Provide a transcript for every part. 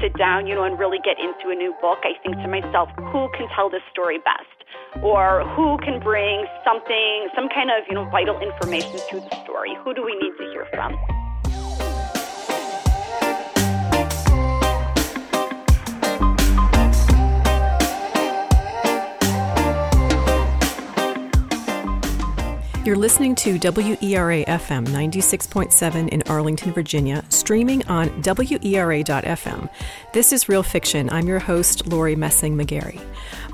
sit down, you know, and really get into a new book, I think to myself, who can tell this story best? Or who can bring something, some kind of, you know, vital information to the story? Who do we need to hear from? You're listening to WERA FM 96.7 in Arlington, Virginia, streaming on WERA.FM. This is Real Fiction. I'm your host, Lori Messing McGarry.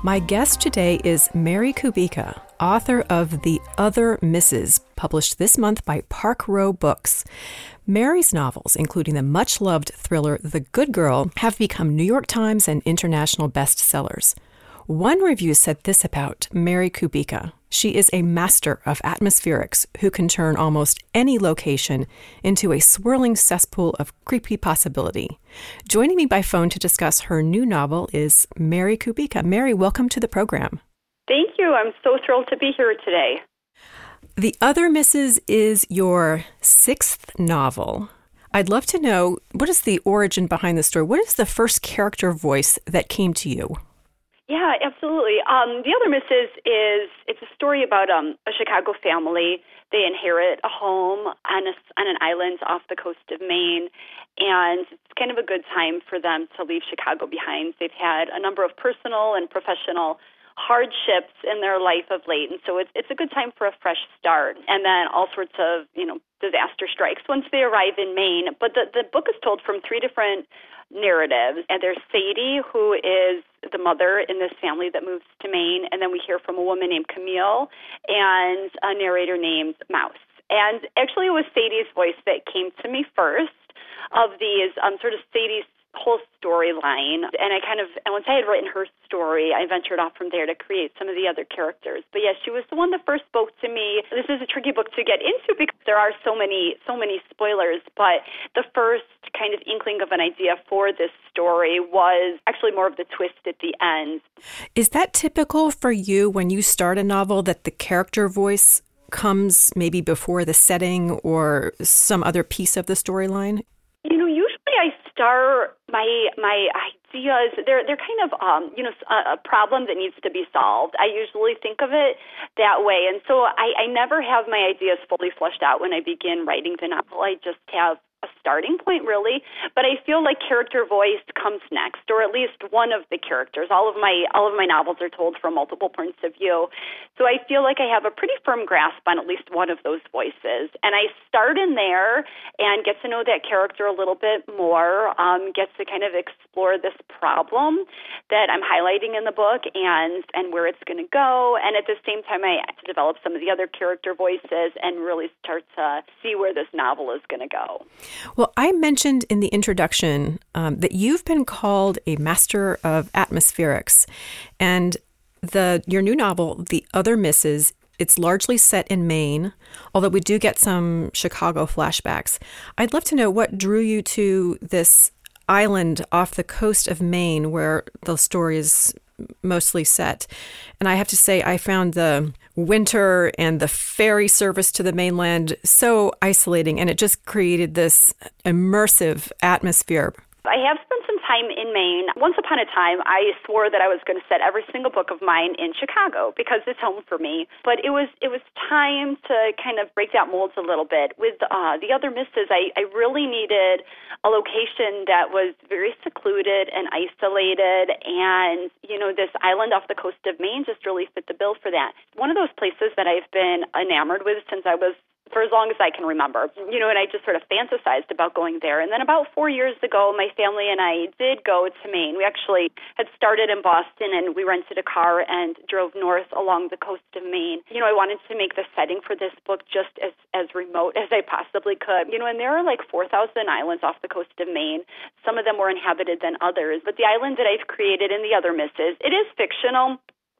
My guest today is Mary Kubica, author of The Other Mrs., published this month by Park Row Books. Mary's novels, including the much loved thriller The Good Girl, have become New York Times and international bestsellers. One review said this about Mary Kubica she is a master of atmospherics who can turn almost any location into a swirling cesspool of creepy possibility. Joining me by phone to discuss her new novel is Mary Kubica. Mary, welcome to the program. Thank you. I'm so thrilled to be here today. The Other Mrs. is your sixth novel. I'd love to know what is the origin behind the story? What is the first character voice that came to you? Yeah, absolutely. Um, the other Mrs. is it's a story about um, a Chicago family. They inherit a home on a, on an island off the coast of Maine, and it's kind of a good time for them to leave Chicago behind. They've had a number of personal and professional hardships in their life of late, and so it's it's a good time for a fresh start. And then all sorts of you know disaster strikes once they arrive in Maine. But the the book is told from three different narratives. And there's Sadie, who is the mother in this family that moves to Maine. And then we hear from a woman named Camille and a narrator named Mouse. And actually, it was Sadie's voice that came to me first of these um, sort of Sadie's whole storyline. And I kind of, and once I had written her story, I ventured off from there to create some of the other characters. But yes, she was the one that first spoke to me. This is a tricky book to get into because there are so many, so many spoilers. But the first kind of inkling of an idea for this story was actually more of the twist at the end. Is that typical for you when you start a novel that the character voice comes maybe before the setting or some other piece of the storyline? You know, usually I start my my ideas. They're they're kind of um, you know a, a problem that needs to be solved. I usually think of it that way, and so I, I never have my ideas fully fleshed out when I begin writing the novel. I just have a starting point really but i feel like character voice comes next or at least one of the characters. All of my all of my novels are told from multiple points of view. So i feel like i have a pretty firm grasp on at least one of those voices. And i start in there and get to know that character a little bit more um, get to kind of explore this problem that i'm highlighting in the book and and where it's going to go. And at the same time i develop some of the other character voices and really start to see where this novel is going to go well, I mentioned in the introduction um, that you've been called a master of atmospherics, and the your new novel, The Other Mrs., it's largely set in Maine, although we do get some Chicago flashbacks. I'd love to know what drew you to this island off the coast of Maine where the story is mostly set. And I have to say, I found the winter and the ferry service to the mainland so isolating, and it just created this immersive atmosphere. I have time in Maine. Once upon a time, I swore that I was going to set every single book of mine in Chicago because it's home for me. But it was it was time to kind of break that molds a little bit. With uh, the other Mrs., I, I really needed a location that was very secluded and isolated, and you know this island off the coast of Maine just really fit the bill for that. One of those places that I've been enamored with since I was for as long as I can remember. You know, and I just sort of fantasized about going there. And then about four years ago, my family and I did go to Maine. We actually had started in Boston and we rented a car and drove north along the coast of Maine. You know, I wanted to make the setting for this book just as, as remote as I possibly could. You know, and there are like 4,000 islands off the coast of Maine. Some of them more inhabited than others. But the island that I've created in The Other Mrs., it is fictional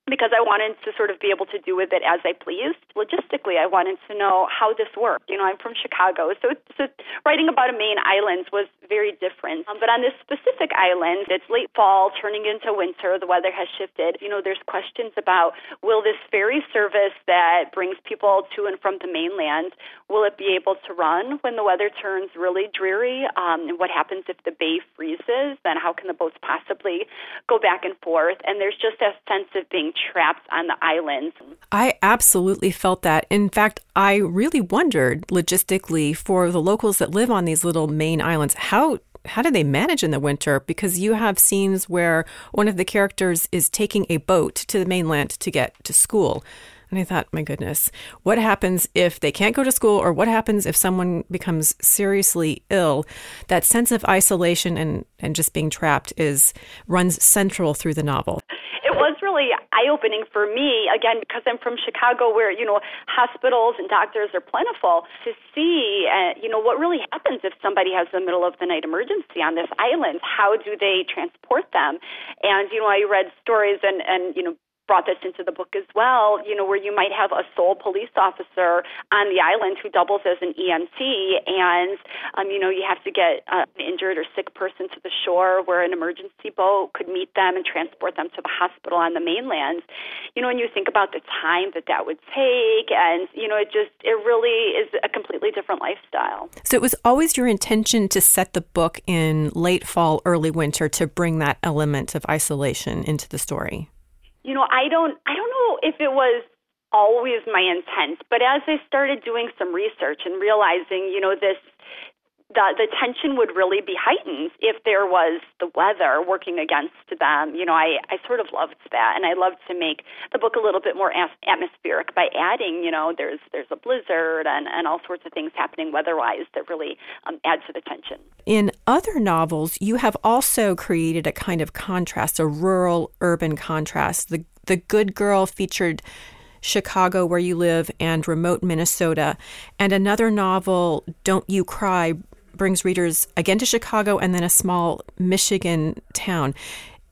because I wanted to sort of be able to do with it as I pleased. Logistically, I wanted to know how this worked. You know, I'm from Chicago, so, so writing about a Maine island was very different. Um, but on this specific island, it's late fall, turning into winter. The weather has shifted. You know, there's questions about will this ferry service that brings people to and from the mainland will it be able to run when the weather turns really dreary? Um, and what happens if the bay freezes? Then how can the boats possibly go back and forth? And there's just a sense of being trapped on the island. I absolutely felt that. In fact, I really wondered logistically for the locals that live on these little Maine islands, how how do they manage in the winter? Because you have scenes where one of the characters is taking a boat to the mainland to get to school. And I thought, my goodness, what happens if they can't go to school or what happens if someone becomes seriously ill? That sense of isolation and, and just being trapped is runs central through the novel eye opening for me, again, because I'm from Chicago where, you know, hospitals and doctors are plentiful, to see, uh, you know, what really happens if somebody has a middle of the night emergency on this island. How do they transport them? And, you know, I read stories and, and you know, brought this into the book as well, you know, where you might have a sole police officer on the island who doubles as an EMT, and, um, you know, you have to get uh, an injured or sick person to the shore where an emergency boat could meet them and transport them to the hospital on the mainland. You know, when you think about the time that that would take, and, you know, it just, it really is a completely different lifestyle. So it was always your intention to set the book in late fall, early winter to bring that element of isolation into the story you know, I don't I don't know if it was always my intent, but as I started doing some research and realizing, you know, this the the tension would really be heightened if there was the weather working against them. You know, I I sort of loved that, and I loved to make the book a little bit more atmospheric by adding, you know, there's there's a blizzard and and all sorts of things happening weather-wise that really um, add to the tension. In other novels, you have also created a kind of contrast, a rural-urban contrast. The the Good Girl featured Chicago, where you live, and remote Minnesota. And another novel, Don't You Cry, brings readers again to Chicago and then a small Michigan town.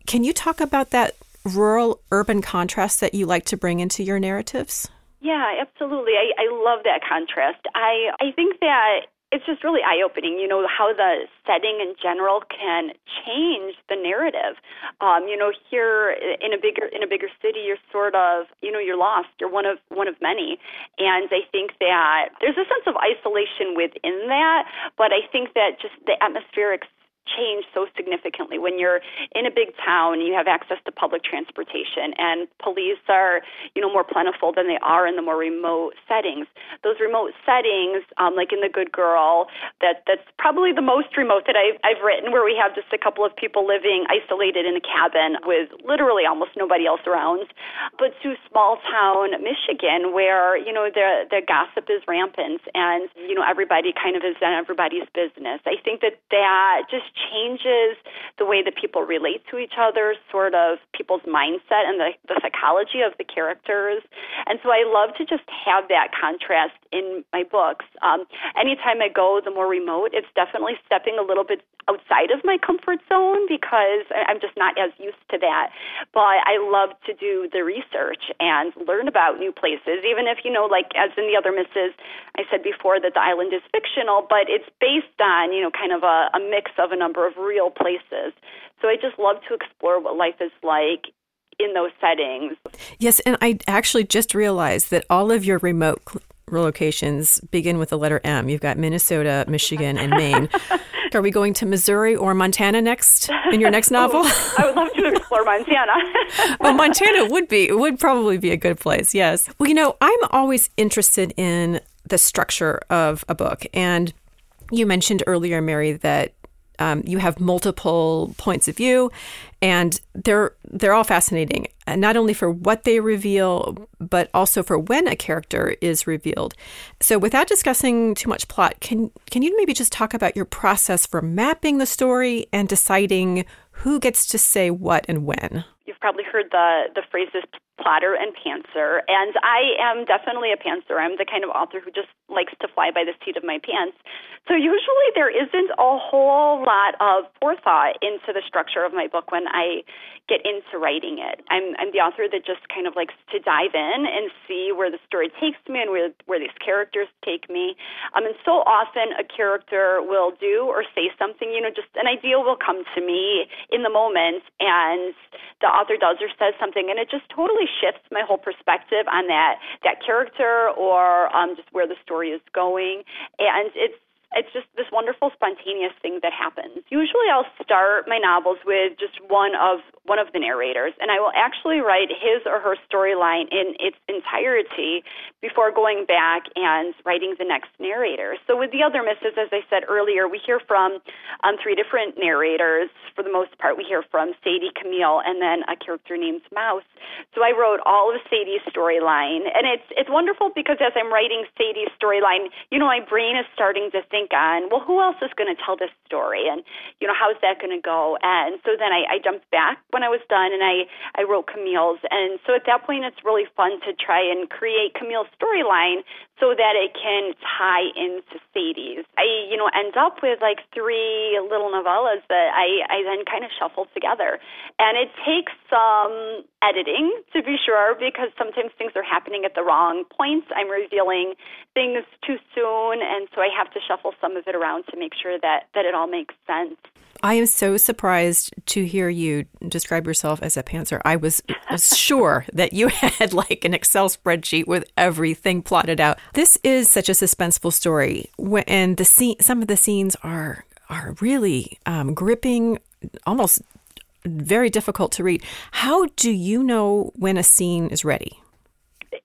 Can you talk about that rural urban contrast that you like to bring into your narratives? Yeah, absolutely. I, I love that contrast. I I think that it's just really eye opening, you know, how the setting in general can change the narrative. Um, you know, here in a bigger in a bigger city you're sort of you know, you're lost. You're one of one of many. And I think that there's a sense of isolation within that, but I think that just the atmospheric change so significantly when you're in a big town you have access to public transportation and police are you know more plentiful than they are in the more remote settings. Those remote settings um, like in the good girl that that's probably the most remote that I've, I've written where we have just a couple of people living isolated in a cabin with literally almost nobody else around. But to small town michigan where you know the the gossip is rampant and you know everybody kind of is in everybody's business. I think that that just changes the way that people relate to each other, sort of people's mindset and the, the psychology of the characters. And so I love to just have that contrast in my books. Um, anytime I go the more remote, it's definitely stepping a little bit outside of my comfort zone because I'm just not as used to that. But I love to do the research and learn about new places, even if, you know, like as in the other Mrs., I said before that the island is fictional, but it's based on, you know, kind of a, a mix of a number of real places. So I just love to explore what life is like in those settings. Yes, and I actually just realized that all of your remote locations begin with the letter M. You've got Minnesota, Michigan, and Maine. Are we going to Missouri or Montana next in your next novel? oh, I would love to explore Montana. well, Montana would be it would probably be a good place. Yes. Well, you know, I'm always interested in the structure of a book, and you mentioned earlier, Mary, that um, you have multiple points of view, and they're they're all fascinating. not only for what they reveal, but also for when a character is revealed. So, without discussing too much plot, can can you maybe just talk about your process for mapping the story and deciding who gets to say what and when? You've probably heard the the phrases plotter and pantser, and I am definitely a pantser. I'm the kind of author who just likes to fly by the seat of my pants. So usually there isn't a whole lot of forethought into the structure of my book when I get into writing it. I'm I'm the author that just kind of likes to dive in and see where the story takes me and where where these characters take me. Um, and so often a character will do or say something, you know, just an idea will come to me in the moment, and the author does or says something, and it just totally shifts my whole perspective on that that character or um, just where the story is going. And it's it's just this wonderful spontaneous thing that happens. Usually I'll start my novels with just one of one of the narrators and I will actually write his or her storyline in its entirety before going back and writing the next narrator. So with the other Mrs. as I said earlier, we hear from um, three different narrators. For the most part we hear from Sadie, Camille, and then a character named Mouse. So I wrote all of Sadie's storyline and it's it's wonderful because as I'm writing Sadie's storyline, you know, my brain is starting to think think on, well, who else is going to tell this story? And, you know, how's that going to go? And so then I, I jumped back when I was done and I, I wrote Camille's. And so at that point, it's really fun to try and create Camille's storyline so that it can tie into Sadie's. I, you know, end up with like three little novellas that I, I then kind of shuffle together. And it takes some editing to be sure because sometimes things are happening at the wrong points. I'm revealing things too soon and so I have to shuffle shuffle some of it around to make sure that, that it all makes sense. I am so surprised to hear you describe yourself as a pantser. I was sure that you had like an Excel spreadsheet with everything plotted out. This is such a suspenseful story, and the scene, some of the scenes are are really um, gripping, almost very difficult to read. How do you know when a scene is ready?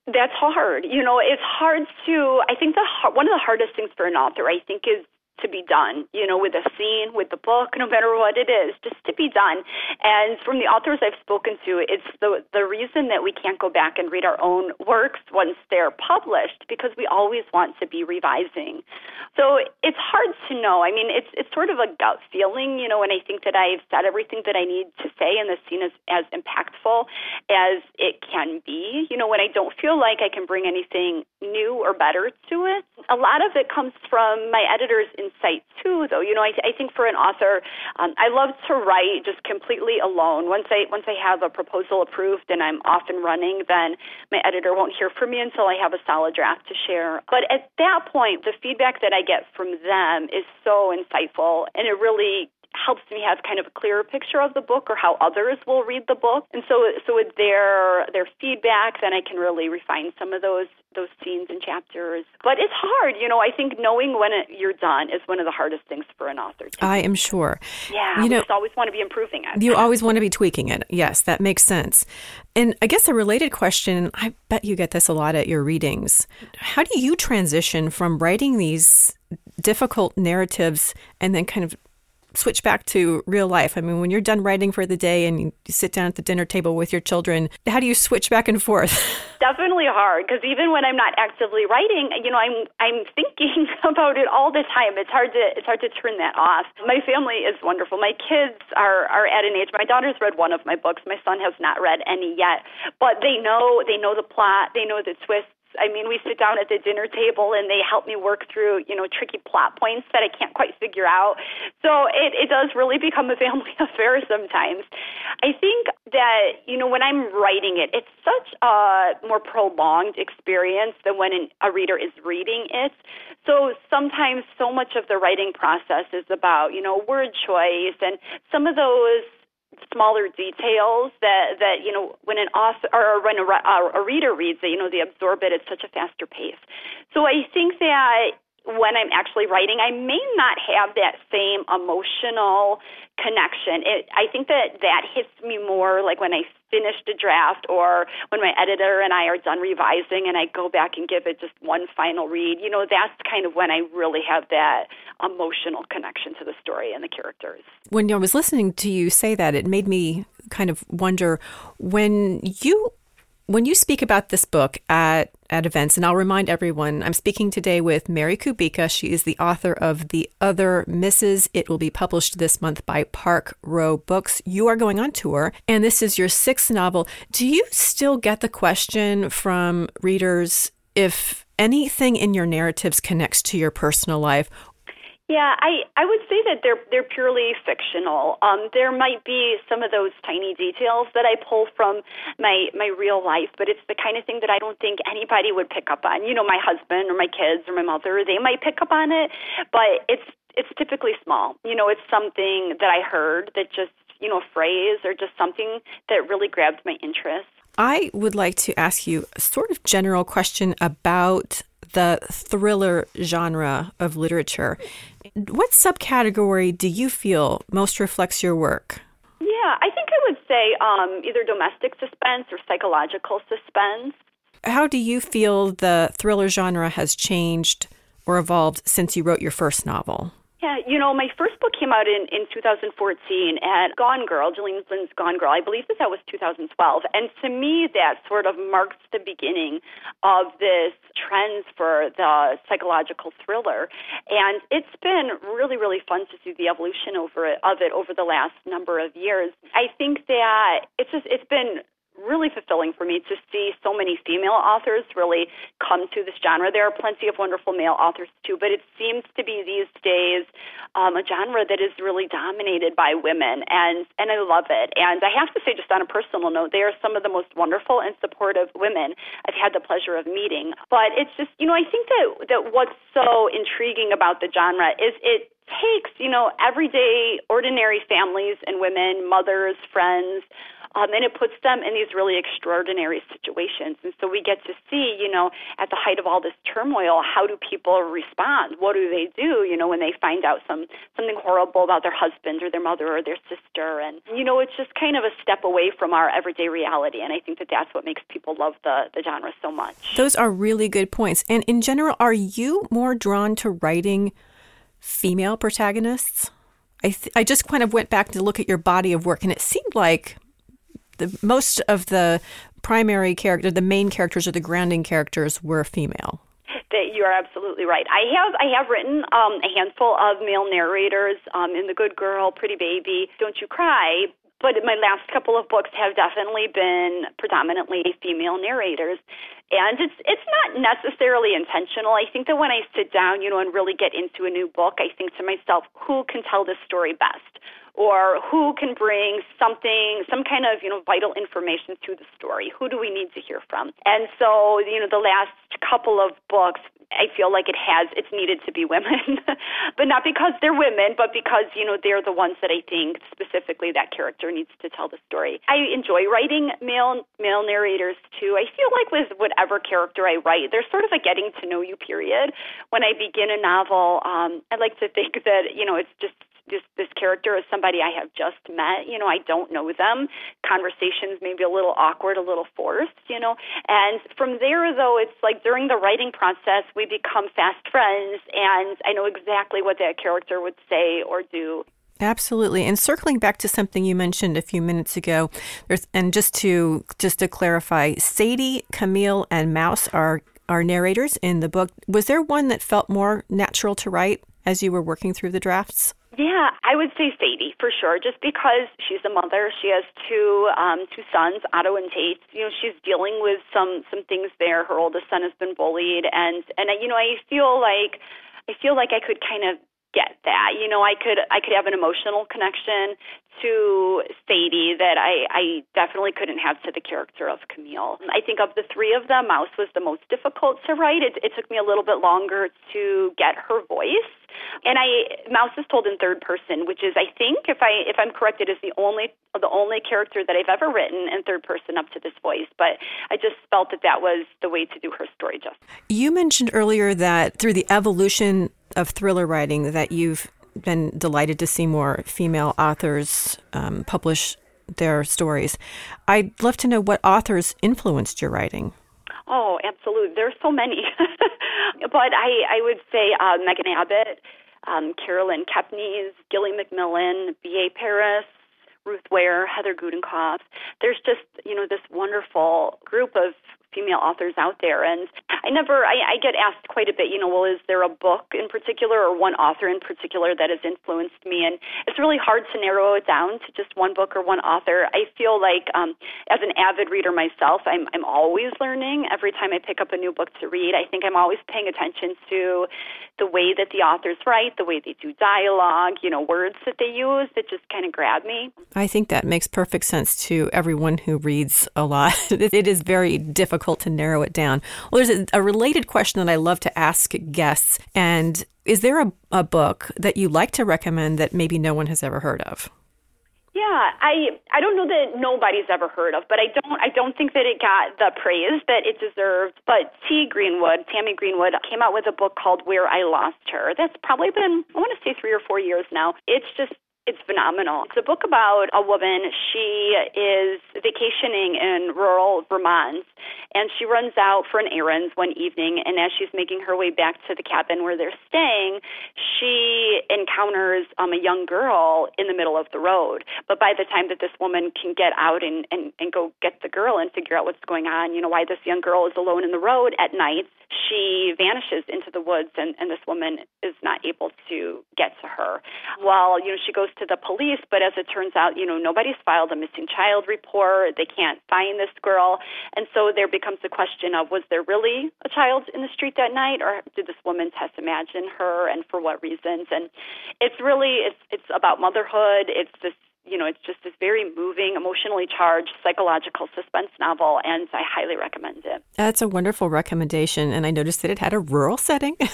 That's hard. You know, it's hard to. I think the one of the hardest things for an author, I think, is to be done, you know, with a scene, with the book, no matter what it is, just to be done. And from the authors I've spoken to, it's the the reason that we can't go back and read our own works once they're published because we always want to be revising. So it's hard to know. I mean, it's it's sort of a gut feeling, you know, and I think that I've said everything that I need to say and the scene is as impactful as it can be. You know, when I don't feel like I can bring anything new or better to it. A lot of it comes from my editors in insight too, though. You know, I, I think for an author, um, I love to write just completely alone. Once I once I have a proposal approved and I'm off and running, then my editor won't hear from me until I have a solid draft to share. But at that point, the feedback that I get from them is so insightful, and it really helps me have kind of a clearer picture of the book or how others will read the book. And so so with their their feedback then I can really refine some of those those scenes and chapters. But it's hard, you know, I think knowing when it, you're done is one of the hardest things for an author. To I am sure. Yeah, you know, always want to be improving it. You always want to be tweaking it. Yes, that makes sense. And I guess a related question, I bet you get this a lot at your readings. How do you transition from writing these difficult narratives and then kind of switch back to real life? I mean, when you're done writing for the day and you sit down at the dinner table with your children, how do you switch back and forth? Definitely hard because even when I'm not actively writing, you know, I'm I'm thinking about it all the time. It's hard to it's hard to turn that off. My family is wonderful. My kids are are at an age. My daughter's read one of my books. My son has not read any yet, but they know they know the plot. They know the twists I mean, we sit down at the dinner table and they help me work through, you know, tricky plot points that I can't quite figure out. So it, it does really become a family affair sometimes. I think that, you know, when I'm writing it, it's such a more prolonged experience than when an, a reader is reading it. So sometimes so much of the writing process is about, you know, word choice and some of those smaller details that that you know when an author or when a, uh, a reader reads it, you know they absorb it at such a faster pace. So I think that when I'm actually writing, I may not have that same emotional connection. It, I think that that hits me more like when I finished a draft or when my editor and I are done revising and I go back and give it just one final read. You know, that's kind of when I really have that emotional connection to the story and the characters. When I was listening to you say that, it made me kind of wonder when you when you speak about this book at at events, and I'll remind everyone, I'm speaking today with Mary Kubica. She is the author of The Other Misses. It will be published this month by Park Row Books. You are going on tour, and this is your sixth novel. Do you still get the question from readers if anything in your narratives connects to your personal life yeah, I, I would say that they're they're purely fictional. Um, there might be some of those tiny details that I pull from my my real life, but it's the kind of thing that I don't think anybody would pick up on. You know, my husband or my kids or my mother, they might pick up on it, but it's it's typically small. You know, it's something that I heard that just you know a phrase or just something that really grabbed my interest. I would like to ask you a sort of general question about the thriller genre of literature. What subcategory do you feel most reflects your work? Yeah, I think I would say um, either domestic suspense or psychological suspense. How do you feel the thriller genre has changed or evolved since you wrote your first novel? Yeah, you know, my first book came out in, in 2014, and Gone Girl, Gillian Flynn's Gone Girl, I believe that that was 2012. And to me, that sort of marks the beginning of this trend for the psychological thriller. And it's been really, really fun to see the evolution over it, of it over the last number of years. I think that it's just, it's been really fulfilling for me to see so many female authors really come to this genre. There are plenty of wonderful male authors too, but it seems to be these days um, a genre that is really dominated by women, and and I love it. And I have to say, just on a personal note, they are some of the most wonderful and supportive women I've had the pleasure of meeting. But it's just, you know, I think that that what's so intriguing about the genre is it takes, you know, everyday, ordinary families and women, mothers, friends, um, and it puts them in these really extraordinary situations. And so we get to see, you know, at the height of all this turmoil, how do people respond? What do they do, you know, when they find out some something horrible about their husband or their mother or their sister? And you know, it's just kind of a step away from our everyday reality. And I think that that's what makes people love the the genre so much. Those are really good points. And in general, are you more drawn to writing female protagonists? I, th- I just kind of went back to look at your body of work, and it seemed like the most of the primary character, the main characters or the grounding characters were female. That you are absolutely right. I have I have written um, a handful of male narrators um, in The Good Girl, Pretty Baby, Don't You Cry, but my last couple of books have definitely been predominantly female narrators and it's it's not necessarily intentional i think that when i sit down you know and really get into a new book i think to myself who can tell this story best or who can bring something, some kind of, you know, vital information to the story? Who do we need to hear from? And so, you know, the last couple of books, I feel like it has, it's needed to be women, but not because they're women, but because, you know, they're the ones that I think specifically that character needs to tell the story. I enjoy writing male, male narrators too. I feel like with whatever character I write, there's sort of a getting to know you period. When I begin a novel, um, I like to think that, you know, it's just this this character is somebody I have just met. You know, I don't know them. Conversations maybe a little awkward, a little forced. You know, and from there though, it's like during the writing process, we become fast friends, and I know exactly what that character would say or do. Absolutely. And circling back to something you mentioned a few minutes ago, there's and just to just to clarify, Sadie, Camille, and Mouse are are narrators in the book. Was there one that felt more natural to write as you were working through the drafts? Yeah, I would say Sadie for sure, just because she's a mother. She has two um, two sons, Otto and Tate. You know, she's dealing with some some things there. Her oldest son has been bullied, and and you know, I feel like I feel like I could kind of get that. You know, I could I could have an emotional connection to Sadie that I, I definitely couldn't have to the character of Camille. I think of the three of them, Mouse was the most difficult to write. It, it took me a little bit longer to get her voice. And I Mouse is told in third person, which is I think if I if I'm correct, it is the only the only character that I've ever written in third person up to this voice. But I just felt that that was the way to do her story justice. You mentioned earlier that through the evolution of thriller writing that you've been delighted to see more female authors um, publish their stories. I'd love to know what authors influenced your writing. Oh, absolutely. There's so many. but I, I would say uh, Megan Abbott, um, Caroline Kepnes, Gilly McMillan, B.A. Paris, Ruth Ware, Heather Gudenkauf. There's just, you know, this wonderful group of female authors out there. And I never, I, I get asked quite a bit, you know, well, is there a book in particular or one author in particular that has influenced me? And it's really hard to narrow it down to just one book or one author. I feel like, um, as an avid reader myself, I'm, I'm always learning every time I pick up a new book to read. I think I'm always paying attention to the way that the authors write, the way they do dialogue, you know, words that they use that just kind of grab me. I think that makes perfect sense to everyone who reads a lot. it is very difficult to narrow it down. Well, there's a, a related question that I love to ask guests, and is there a, a book that you like to recommend that maybe no one has ever heard of? Yeah, I I don't know that nobody's ever heard of, but I don't I don't think that it got the praise that it deserved. But T. Greenwood, Tammy Greenwood, came out with a book called Where I Lost Her. That's probably been I want to say three or four years now. It's just it's phenomenal. It's a book about a woman. She is vacationing in rural Vermont, and she runs out for an errand one evening. And as she's making her way back to the cabin where they're staying, she encounters um, a young girl in the middle of the road. But by the time that this woman can get out and, and, and go get the girl and figure out what's going on, you know, why this young girl is alone in the road at night, she vanishes into the woods and, and this woman is not able to get to her. Well, you know, she goes to the police, but as it turns out, you know, nobody's filed a missing child report. They can't find this girl. And so there becomes the question of was there really a child in the street that night or did this woman test imagine her and for what reasons? And it's really it's it's about motherhood. It's this you know, it's just this very moving, emotionally charged psychological suspense novel, and I highly recommend it. That's a wonderful recommendation, and I noticed that it had a rural setting. it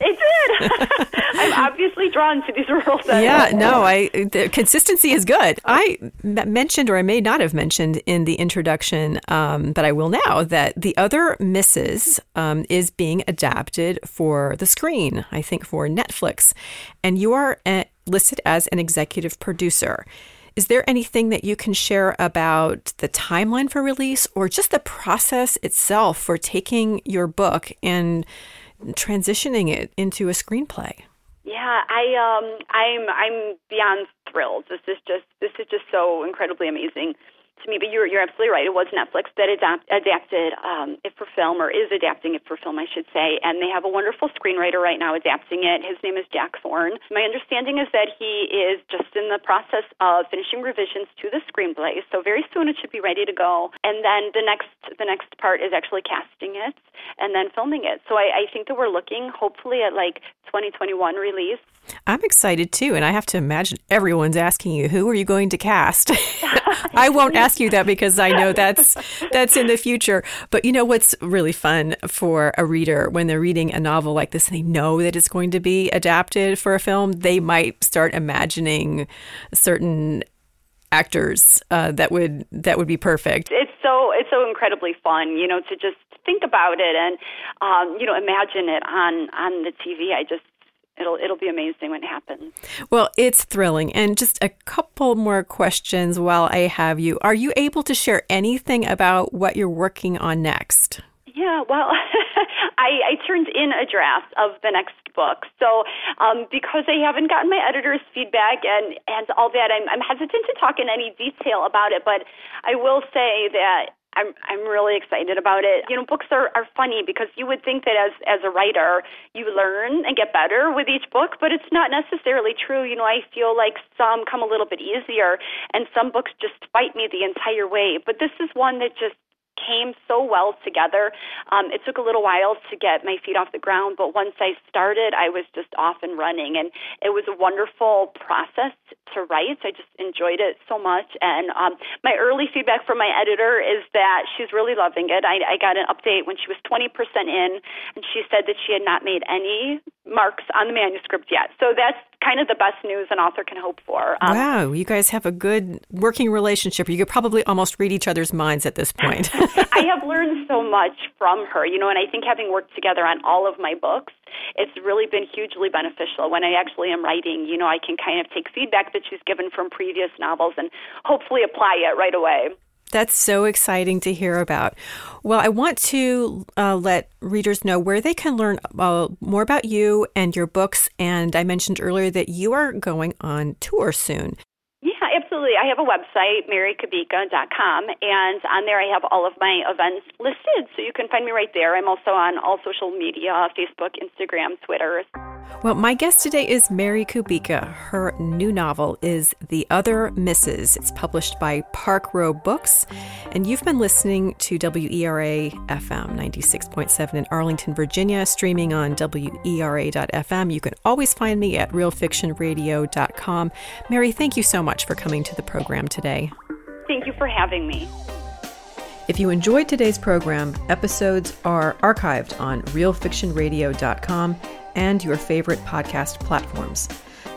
did. I'm obviously drawn to these rural settings. Yeah, no, I the consistency is good. I mentioned, or I may not have mentioned in the introduction, um, but I will now that the other Mrs. Um, is being adapted for the screen. I think for Netflix, and you are. Uh, listed as an executive producer. Is there anything that you can share about the timeline for release or just the process itself for taking your book and transitioning it into a screenplay? Yeah, I um I'm I'm beyond thrilled. This is just this is just so incredibly amazing to me, but you're you're absolutely right. It was Netflix that adapt, adapted um, it for film, or is adapting it for film, I should say. And they have a wonderful screenwriter right now adapting it. His name is Jack Thorne. My understanding is that he is just in the process of finishing revisions to the screenplay. So very soon it should be ready to go. And then the next the next part is actually casting it and then filming it. So I, I think that we're looking hopefully at like 2021 release. I'm excited too, and I have to imagine everyone's asking you, "Who are you going to cast?" I won't ask you that because I know that's that's in the future. But you know what's really fun for a reader when they're reading a novel like this and they know that it's going to be adapted for a film, they might start imagining certain actors uh, that would that would be perfect. It's so it's so incredibly fun, you know, to just think about it and um, you know imagine it on on the TV. I just it'll it'll be amazing when it happens. Well, it's thrilling. And just a couple more questions while I have you. Are you able to share anything about what you're working on next? Yeah, well, I, I turned in a draft of the next book. So um, because I haven't gotten my editor's feedback and, and all that, I'm, I'm hesitant to talk in any detail about it. But I will say that I'm I'm really excited about it. You know, books are, are funny because you would think that as as a writer you learn and get better with each book, but it's not necessarily true. You know, I feel like some come a little bit easier and some books just fight me the entire way. But this is one that just came so well together. Um, it took a little while to get my feet off the ground, but once I started, I was just off and running, and it was a wonderful process to write. I just enjoyed it so much, and um, my early feedback from my editor is that she's really loving it. I, I got an update when she was 20% in, and she said that she had not made any marks on the manuscript yet. So that's kind of the best news an author can hope for. Um, wow, you guys have a good working relationship. You could probably almost read each other's minds at this point. I have learned so much from her, you know, and I think having worked together on all of my books, it's really been hugely beneficial. When I actually am writing, you know, I can kind of take feedback that she's given from previous novels and hopefully apply it right away. That's so exciting to hear about. Well, I want to uh, let readers know where they can learn uh, more about you and your books. And I mentioned earlier that you are going on tour soon. Absolutely. I have a website, marykubica.com, and on there I have all of my events listed, so you can find me right there. I'm also on all social media Facebook, Instagram, Twitter. Well, my guest today is Mary Kubica. Her new novel is The Other Misses. It's published by Park Row Books. And you've been listening to WERA FM 96.7 in Arlington, Virginia, streaming on WERA.FM. You can always find me at realfictionradio.com. Mary, thank you so much for coming to the program today. Thank you for having me. If you enjoyed today's program, episodes are archived on realfictionradio.com and your favorite podcast platforms.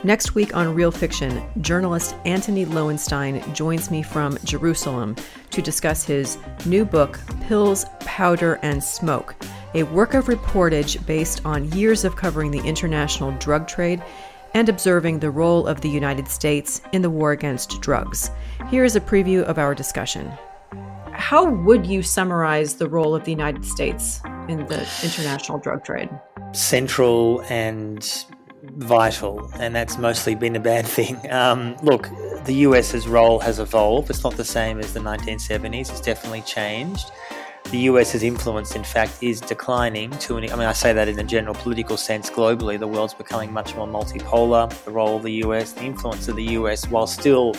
Next week on Real Fiction, journalist Antony Loewenstein joins me from Jerusalem to discuss his new book, Pills, Powder, and Smoke, a work of reportage based on years of covering the international drug trade and observing the role of the United States in the war against drugs. Here is a preview of our discussion. How would you summarize the role of the United States in the international drug trade? Central and vital, and that's mostly been a bad thing. Um, look, the US's role has evolved. It's not the same as the 1970s, it's definitely changed. The US's influence, in fact, is declining to an I mean, I say that in a general political sense globally. The world's becoming much more multipolar. The role of the US, the influence of the US, while still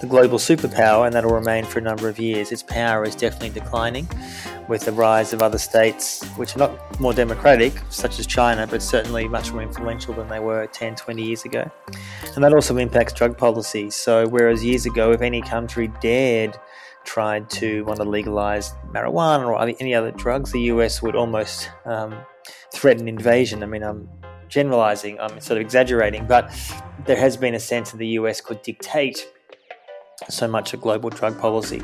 the global superpower, and that'll remain for a number of years. Its power is definitely declining with the rise of other states which are not more democratic, such as China, but certainly much more influential than they were 10, 20 years ago. And that also impacts drug policy. So, whereas years ago, if any country dared tried to want to legalize marijuana or any other drugs, the US would almost um, threaten invasion. I mean, I'm generalizing, I'm sort of exaggerating, but there has been a sense that the US could dictate so much of global drug policy.